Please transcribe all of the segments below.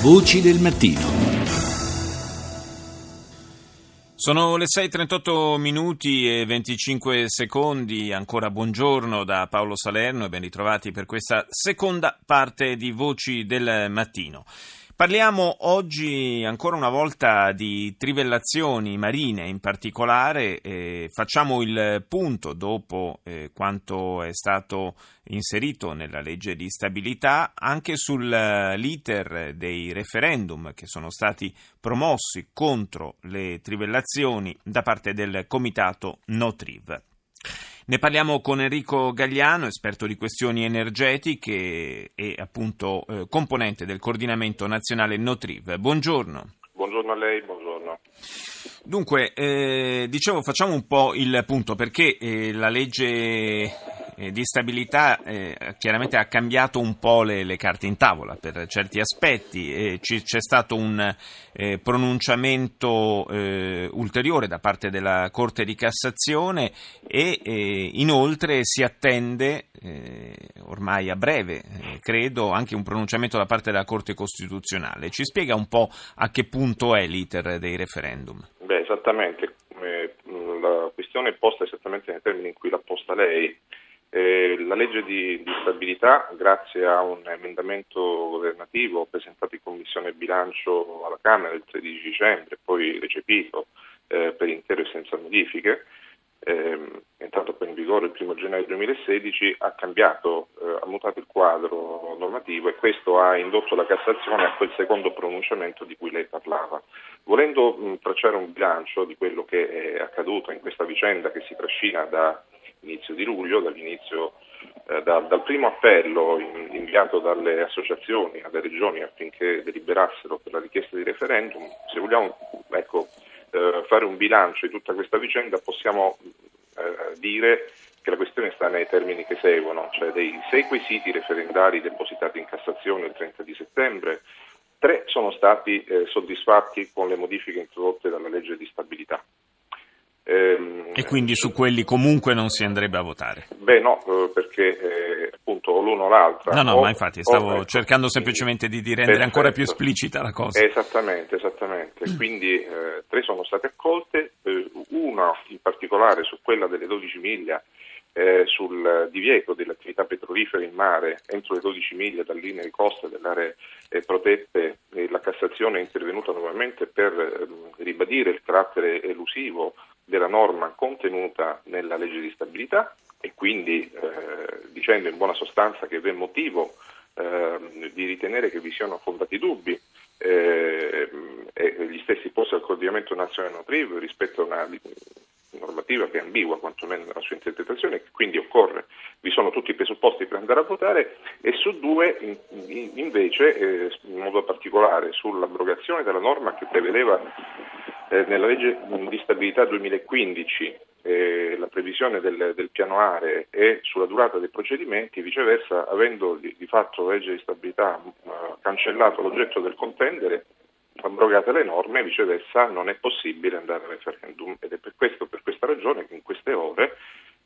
Voci del mattino. Sono le 6.38 minuti e 25 secondi, ancora buongiorno da Paolo Salerno e ben ritrovati per questa seconda parte di Voci del Mattino. Parliamo oggi ancora una volta di trivellazioni marine in particolare, eh, facciamo il punto dopo eh, quanto è stato inserito nella legge di stabilità anche sull'iter dei referendum che sono stati promossi contro le trivellazioni da parte del comitato No-Triv. Ne parliamo con Enrico Gagliano, esperto di questioni energetiche e appunto eh, componente del coordinamento nazionale Notriv. Buongiorno. Buongiorno a lei, buongiorno. Dunque, eh, dicevo, facciamo un po' il punto perché eh, la legge eh, di stabilità eh, chiaramente ha cambiato un po' le, le, carte in tavola per certi aspetti, e ci, c'è stato un eh, pronunciamento eh, ulteriore da parte della Corte di Cassazione e eh, inoltre si attende eh, ormai a breve, credo, anche un pronunciamento da parte della Corte Costituzionale. Ci spiega un po' a che punto è l'iter dei referendum? Beh, esattamente. La questione è posta esattamente nei termini in cui l'ha posta lei eh, legge di, di, stabilità, grazie a un emendamento governativo presentato in Commissione Bilancio alla Camera il 13 dicembre, poi recepito eh, per intero e senza modifiche, è entrato poi in vigore il 1 gennaio 2016, ha cambiato, eh, ha mutato il quadro normativo e questo ha indotto la Cassazione a quel secondo pronunciamento di cui lei parlava. Volendo mh, tracciare un bilancio di quello che è accaduto in questa vicenda che si trascina da inizio di luglio, dall'inizio, eh, da, dal primo appello in, inviato dalle associazioni alle regioni affinché deliberassero per la richiesta di referendum, se vogliamo ecco, eh, fare un bilancio di tutta questa vicenda possiamo eh, dire che la questione sta nei termini che seguono, cioè dei sei quesiti referendari depositati in Cassazione il 30 di settembre, tre sono stati eh, soddisfatti con le modifiche introdotte dalla legge di stabilità. Ehm, e quindi su quelli comunque non si andrebbe a votare? Beh no, eh, perché eh, appunto l'uno o l'altra. No, no, o, ma infatti stavo o, cercando semplicemente di, di rendere perfetto. ancora più esplicita la cosa. Esattamente, esattamente. Quindi eh, tre sono state accolte, eh, una in particolare su quella delle 12 miglia eh, sul divieto delle attività petrolifere in mare entro le 12 miglia dalle linee di costa delle aree eh, protette, la Cassazione è intervenuta nuovamente per ehm, ribadire il carattere elusivo della norma contenuta nella legge di stabilità e quindi eh, dicendo in buona sostanza che vi è motivo eh, di ritenere che vi siano fondati dubbi eh, e gli stessi posti al coordinamento nazionale Notriv rispetto a una normativa che è ambigua quantomeno nella sua interpretazione, quindi occorre, vi sono tutti i presupposti per andare a votare e su due in, in, invece, eh, in modo particolare sull'abrogazione della norma che prevedeva eh, nella legge di stabilità 2015 eh, la previsione del, del, piano aree e sulla durata dei procedimenti, viceversa, avendo di, di fatto la legge di stabilità eh, cancellato l'oggetto del contendere, abrogate le norme, viceversa non è possibile andare al referendum. Ed è per, questo, per questa ragione che in queste ore,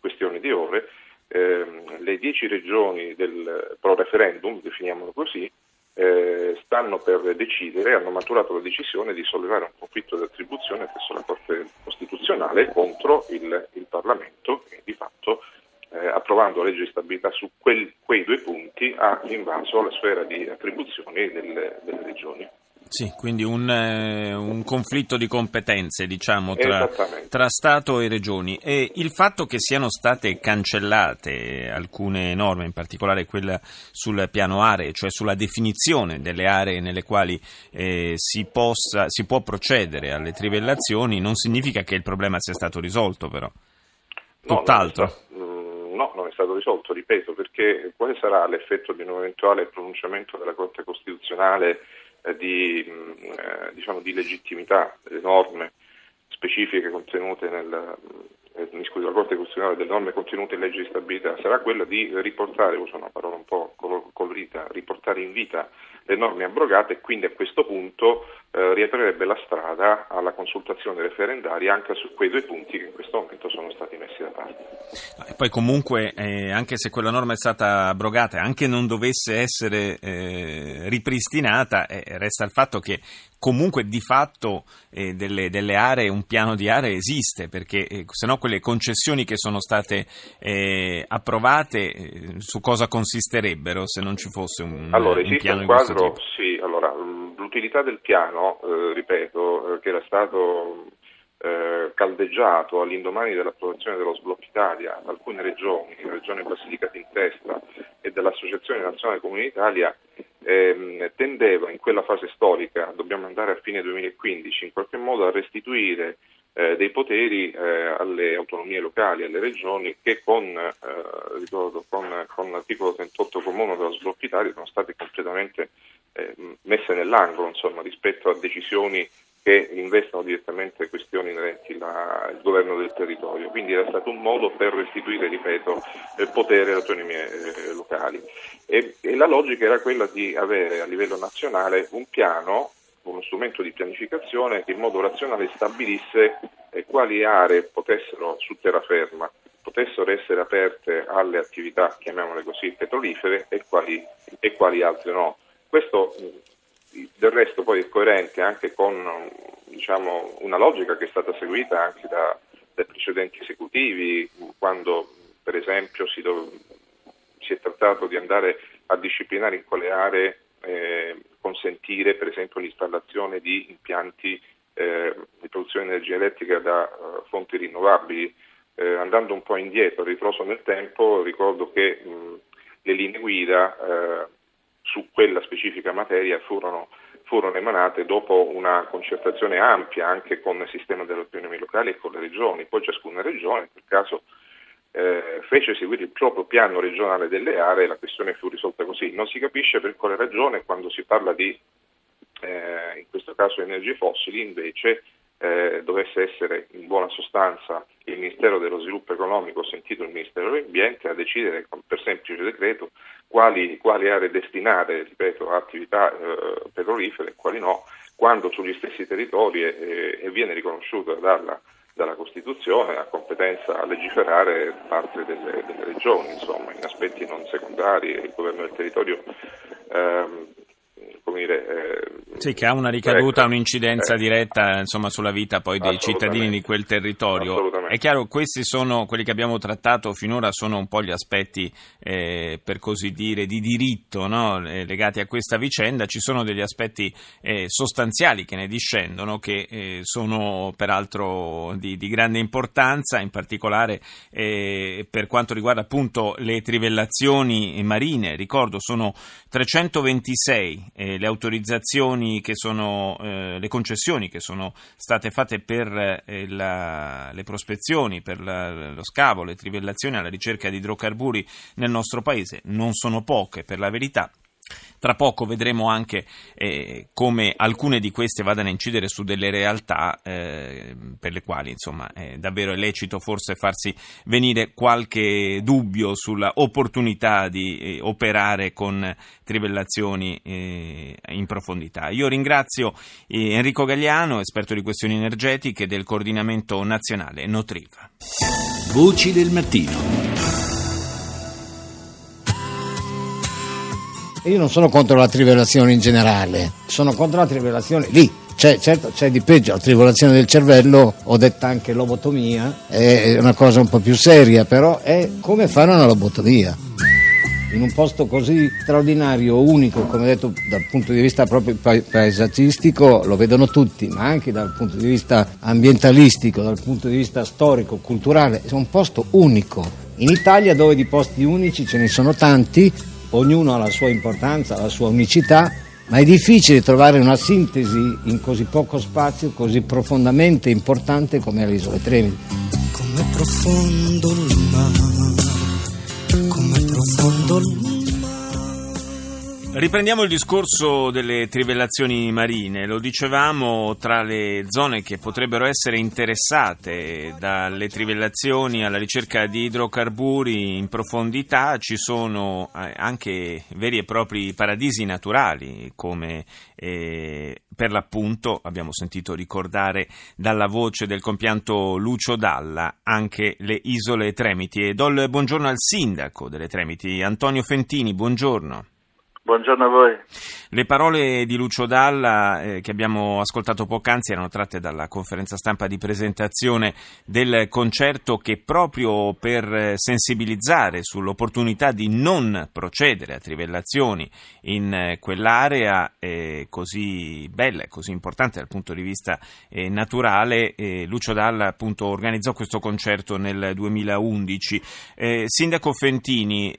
questioni di ore, ehm, le dieci regioni del pro referendum, definiamolo così, eh, stanno per decidere, hanno maturato la decisione di sollevare un conflitto di attribuzione presso la Corte Costituzionale contro il, il Parlamento e di fatto eh, approvando la legge di stabilità su quel, quei due punti ha invaso la sfera di attribuzioni delle, delle regioni. Sì, quindi un, eh, un, conflitto di competenze, diciamo, tra, tra, Stato e Regioni. E il fatto che siano state cancellate alcune norme, in particolare quella sul piano aree, cioè sulla definizione delle aree nelle quali eh, si, possa, si può procedere alle trivellazioni, non significa che il problema sia stato risolto, però. Tutt'altro. Mm, no, non è stato risolto, ripeto, perché quale sarà l'effetto di un eventuale pronunciamento della Corte Costituzionale? Eh, di, mm, eh, diciamo, di, legittimità delle norme specifiche contenute nel, eh, mi scusi, la Corte Costituzionale delle norme contenute in legge di stabilità sarà quella di riportare, uso una parola un po' colorita, riportare in vita le norme abrogate e quindi a questo punto eh, riaprirebbe la strada alla consultazione referendaria anche su quei due punti che in questo momento sono stati messi da parte. E poi comunque, eh, anche se quella norma è stata abrogata, anche non dovesse essere eh, ripristinata, eh, resta il fatto che comunque di fatto eh, delle, delle, aree, un piano di aree esiste, perché eh, se no quelle concessioni che sono state eh, approvate su cosa consisterebbero se non ci fosse un, allora, un piano un quadro, Sì, allora, l'utilità del piano, eh, ripeto, eh, che era stato caldeggiato all'indomani dell'approvazione dello sblocco Italia da alcune regioni, la regione Basilicata in testa e dell'Associazione Nazionale Comuni Italia, ehm, tendeva in quella fase storica, dobbiamo andare a fine 2015, in qualche modo a restituire eh, dei poteri eh, alle autonomie locali, alle regioni che con, eh, ricordo, con, con l'articolo 38 comune dello sblocco Italia sono state completamente eh, messe nell'angolo insomma, rispetto a decisioni che investono direttamente questioni inerenti al governo del territorio. Quindi era stato un modo per restituire, ripeto, il potere alle autonomie eh, locali. E, e, la logica era quella di avere a livello nazionale un piano, uno strumento di pianificazione che in modo razionale stabilisse eh, quali aree potessero su terraferma potessero essere aperte alle attività, chiamiamole così, petrolifere e quali, e quali altre no. Questo del resto poi è coerente anche con diciamo, una logica che è stata seguita anche da, dai precedenti esecutivi, quando per esempio si, do, si, è trattato di andare a disciplinare in quale aree eh, consentire per esempio l'installazione di impianti eh, di produzione di energia elettrica da uh, fonti rinnovabili. Eh, andando un po' indietro, ritroso nel tempo, ricordo che mh, le linee guida eh, su quella specifica materia furono, furono, emanate dopo una concertazione ampia anche con il sistema delle autonomie locali e con le regioni. Poi ciascuna regione, in quel caso, eh, fece seguire il proprio piano regionale delle aree e la questione fu risolta così. Non si capisce per quale ragione quando si parla di, eh, in questo caso, energie fossili, invece eh, dovesse essere in buona sostanza il Ministero dello Sviluppo Economico, sentito il Ministero dell'Ambiente, a decidere per semplice decreto quali, quali aree destinare ripeto, a attività eh, petrolifere e quali no, quando sugli stessi territori eh, viene riconosciuta dalla, dalla, Costituzione la competenza a legiferare parte delle, delle regioni, insomma, in aspetti non secondari, il governo del territorio ehm, come dire, eh, sì, che ha una ricaduta, ecco, un'incidenza eh, diretta insomma, sulla vita poi dei cittadini di quel territorio. È chiaro, questi sono quelli che abbiamo trattato finora, sono un po' gli aspetti, eh, per così dire, di diritto no? Eh, legati a questa vicenda. Ci sono degli aspetti eh, sostanziali che ne discendono, che eh, sono peraltro di, di, grande importanza, in particolare per quanto riguarda appunto le trivellazioni marine. Ricordo, sono 326 le autorizzazioni che sono, eh, le concessioni che sono state fatte per eh, la, le prospezioni, per la, lo scavo, le trivellazioni alla ricerca di idrocarburi nel nostro paese non sono poche per la verità. Tra poco vedremo anche eh, come alcune di queste vadano a incidere su delle realtà eh, per le quali insomma, è davvero lecito forse farsi venire qualche dubbio sulla opportunità di eh, operare con trivellazioni eh, in profondità. Io ringrazio eh, Enrico Gagliano, esperto di questioni energetiche del coordinamento nazionale Notriv. Voci del mattino. Io non sono contro la trivellazione in generale, sono contro la trivellazione lì. C'è, certo, c'è di peggio, la trivolazione del cervello, ho detto anche lobotomia, è una cosa un po' più seria, però è come fare una lobotomia. In un posto così straordinario, unico, come detto dal punto di vista proprio paesaggistico, lo vedono tutti, ma anche dal punto di vista ambientalistico, dal punto di vista storico, culturale, è un posto unico. In Italia dove di posti unici ce ne sono tanti, ognuno ha la sua importanza, la sua unicità, ma è difficile trovare una sintesi in così poco spazio, così profondamente importante come le isole Tremili. Come profondo il mare, come profondo il mare. Riprendiamo il discorso delle trivellazioni marine. Lo dicevamo tra le zone che potrebbero essere interessate dalle trivellazioni alla ricerca di idrocarburi in profondità ci sono eh, anche veri e propri paradisi naturali come eh, per l'appunto abbiamo sentito ricordare dalla voce del compianto Lucio Dalla anche le isole Tremiti e do il buongiorno al sindaco delle Tremiti Antonio Fentini, buongiorno. Buongiorno a voi. Le parole di Lucio Dalla eh, che abbiamo ascoltato poc'anzi erano tratte dalla conferenza stampa di presentazione del concerto che proprio per sensibilizzare sull'opportunità di non procedere a trivellazioni in eh, quell'area eh, così bella e così importante dal punto di vista eh, naturale, eh, Lucio Dalla appunto organizzò questo concerto nel 2011. Eh, Sindaco Fentini,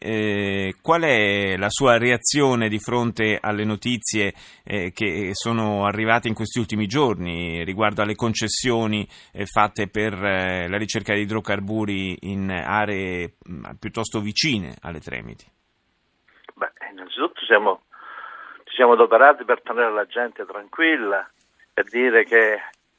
qual è la sua reazione? Reazione di fronte alle notizie eh, che sono arrivate in questi ultimi giorni riguardo alle concessioni eh, fatte per eh, la ricerca di idrocarburi in aree mh, mm, piuttosto vicine alle Tremiti? Beh, innanzitutto siamo, ci siamo adoperati per tenere la gente tranquilla e dire che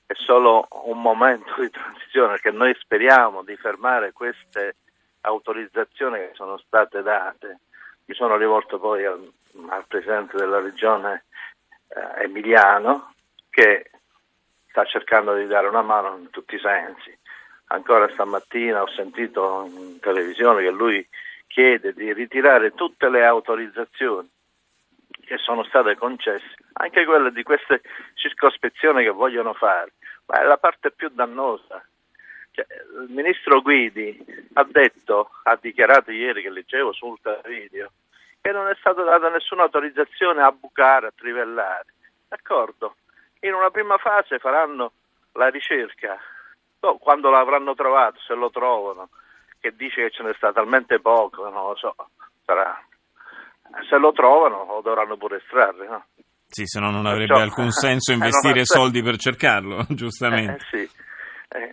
è solo un momento di transizione, che noi speriamo di fermare queste autorizzazioni che sono state date. Mi sono rivolto poi al al Presidente della Regione eh, Emiliano che sta cercando di dare una mano in tutti i sensi. Ancora stamattina ho sentito in televisione che lui chiede di ritirare tutte le autorizzazioni che sono state concesse, anche quelle di queste circospezioni che vogliono fare, ma è la parte più dannosa. Cioè, il ministro Guidi ha detto, ha dichiarato ieri che leggevo sul video, che non è stata data nessuna autorizzazione a bucare, a trivellare. D'accordo? In una prima fase faranno la ricerca, no, quando l'avranno trovato, se lo trovano, che dice che ce n'è sta talmente poco, non lo so, sarà. Se lo trovano lo dovranno pure estrarre, no? Sì, se no non avrebbe Perciò, alcun senso investire eh, soldi per cercarlo, giustamente. Eh, sì. Eh,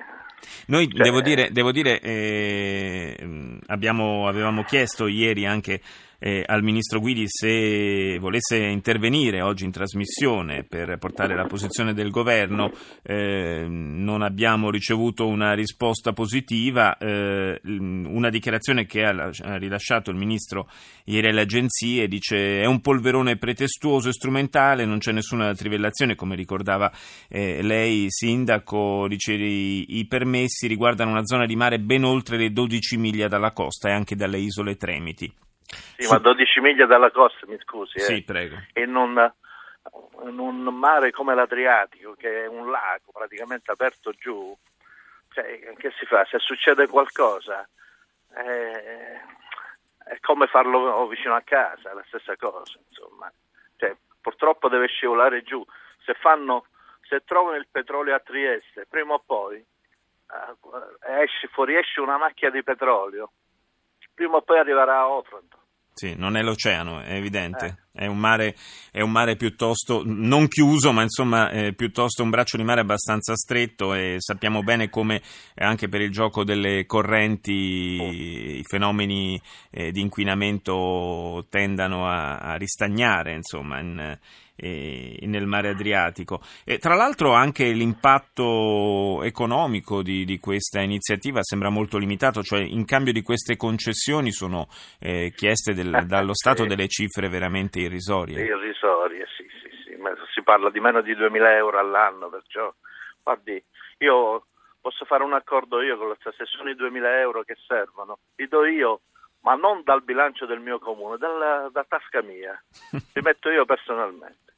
Noi, cioè, devo dire, devo dire eh, abbiamo, avevamo chiesto ieri anche eh, al Ministro Guidi se volesse intervenire oggi in trasmissione per portare la posizione del Governo. Eh, non abbiamo ricevuto una risposta positiva. Eh, una dichiarazione che ha, rilasciato il Ministro ieri alle agenzie dice è un polverone pretestuoso e strumentale, non c'è nessuna trivellazione, come ricordava eh, lei, Sindaco, dice i, i permessi riguardano una zona di mare ben oltre le 12 miglia dalla costa e anche dalle isole Tremiti. Sì, ma 12 miglia dalla costa, mi scusi. Eh. Sì, prego. In un, in un mare come l'Adriatico, che è un lago praticamente aperto giù, cioè, che si fa? Se succede qualcosa, eh, è come farlo vicino a casa, è la stessa cosa, insomma. Cioè, purtroppo deve scivolare giù. Se, fanno, se trovano il petrolio a Trieste, prima o poi eh, esce, fuoriesce una macchia di petrolio, prima o poi arriverà a Otranto. Sì, non è l'oceano, è evidente. Eh. È, un mare, è un mare piuttosto, non chiuso, ma insomma è piuttosto un braccio di mare abbastanza stretto e sappiamo bene come anche per il gioco delle correnti oh. i fenomeni eh, di inquinamento tendano a, a ristagnare, insomma, in, nel mare Adriatico. E, tra l'altro anche l'impatto economico di, di, questa iniziativa sembra molto limitato, cioè in cambio di queste concessioni sono eh, chieste del, dallo Stato delle cifre veramente irrisorie. Irrisorie, sì, sì, sì, ma si parla di meno di 2.000 euro all'anno, perciò guardi, io posso fare un accordo io con la stessa, sono i 2.000 euro che servono, li do io ma non dal bilancio del mio comune, dalla, da tasca mia, li metto io personalmente.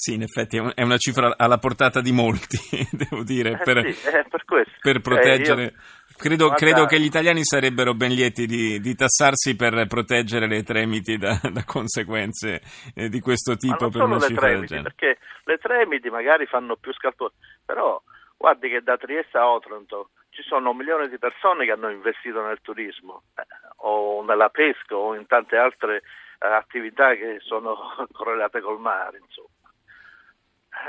Sì, in effetti è una cifra alla portata di molti, devo dire, eh per, sì, eh, per, per proteggere... Eh, io... Credo, Guarda, credo, che gli italiani sarebbero ben lieti di, di tassarsi per proteggere le tremiti da, da conseguenze eh, di questo tipo per una cifra tremiti. Perché le tremiti magari fanno più scalpo, però guardi che da Trieste a Otranto ci sono milioni di persone che hanno investito nel turismo eh, o nella pesca o in tante altre eh, attività che sono correlate col mare, insomma.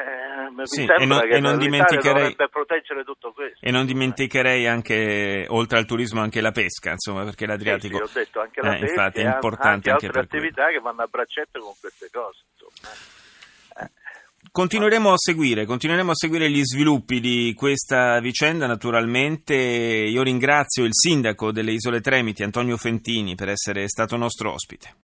Eh, Sì, e non- che e non dimenticherei- proteggere tutto questo. E non dimenticherei anche, oltre al turismo, anche la pesca, insomma, perché l'Adriatico Sì, sì, detto anche la eh, pesca infatti, è an- importante anche anche, altre per quello. attività che vanno a braccetto con queste cose. insomma. Continueremo a seguire, continueremo a seguire gli sviluppi di questa vicenda, naturalmente. Io ringrazio il sindaco delle Isole Tremiti, Antonio Fentini, per essere stato nostro ospite.